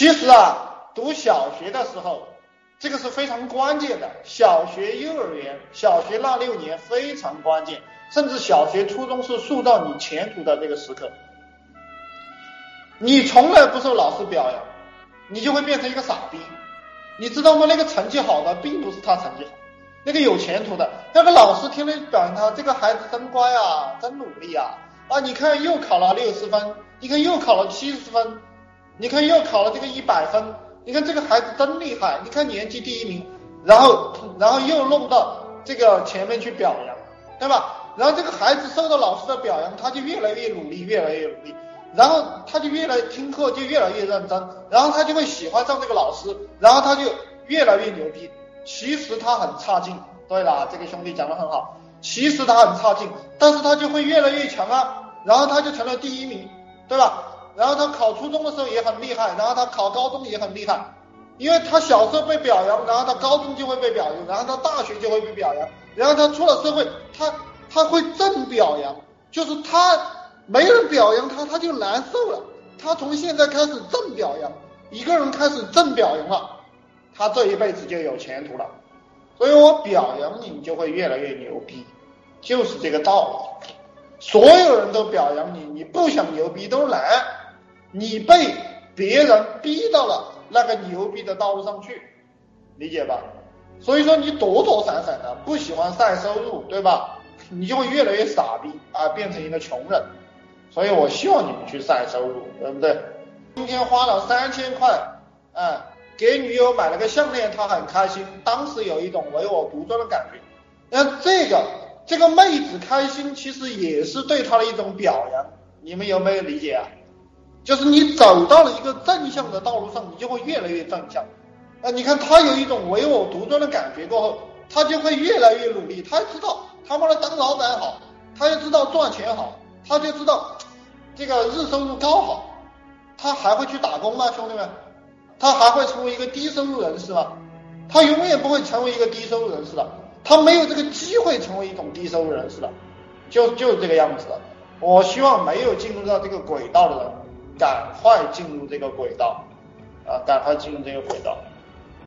其实啊，读小学的时候，这个是非常关键的。小学、幼儿园、小学那六年非常关键，甚至小学、初中是塑造你前途的这个时刻。你从来不受老师表扬，你就会变成一个傻逼。你知道吗？那个成绩好的并不是他成绩好，那个有前途的，那个老师天天表扬他，这个孩子真乖啊，真努力啊啊！你看又考了六十分，你看又考了七十分。你看又考了这个一百分，你看这个孩子真厉害，你看年级第一名，然后然后又弄到这个前面去表扬，对吧？然后这个孩子受到老师的表扬，他就越来越努力，越来越努力，然后他就越来听课就越来越认真，然后他就会喜欢上这个老师，然后他就越来越牛逼。其实他很差劲，对了，这个兄弟讲的很好，其实他很差劲，但是他就会越来越强啊，然后他就成了第一名，对吧？然后他考初中的时候也很厉害，然后他考高中也很厉害，因为他小时候被表扬，然后他高中就会被表扬，然后他大学就会被表扬，然后他出了社会，他他会正表扬，就是他没人表扬他，他就难受了。他从现在开始正表扬，一个人开始正表扬了，他这一辈子就有前途了。所以我表扬你，你就会越来越牛逼，就是这个道理。所有人都表扬你，你不想牛逼都难。你被别人逼到了那个牛逼的道路上去，理解吧？所以说你躲躲闪闪的，不喜欢晒收入，对吧？你就会越来越傻逼啊，变成一个穷人。所以我希望你们去晒收入，对不对？今天花了三千块，哎，给女友买了个项链，她很开心，当时有一种唯我独尊的感觉。那这个这个妹子开心，其实也是对她的一种表扬。你们有没有理解啊？就是你走到了一个正向的道路上，你就会越来越正向。啊，你看他有一种唯我独尊的感觉过后，他就会越来越努力。他知道他妈的当老板好，他就知道赚钱好，他就知道这个日收入高好。他还会去打工吗，兄弟们？他还会成为一个低收入人士吗？他永远不会成为一个低收入人士的。他没有这个机会成为一种低收入人士的，就就是这个样子的。我希望没有进入到这个轨道的人。赶快进入这个轨道，啊，赶快进入这个轨道。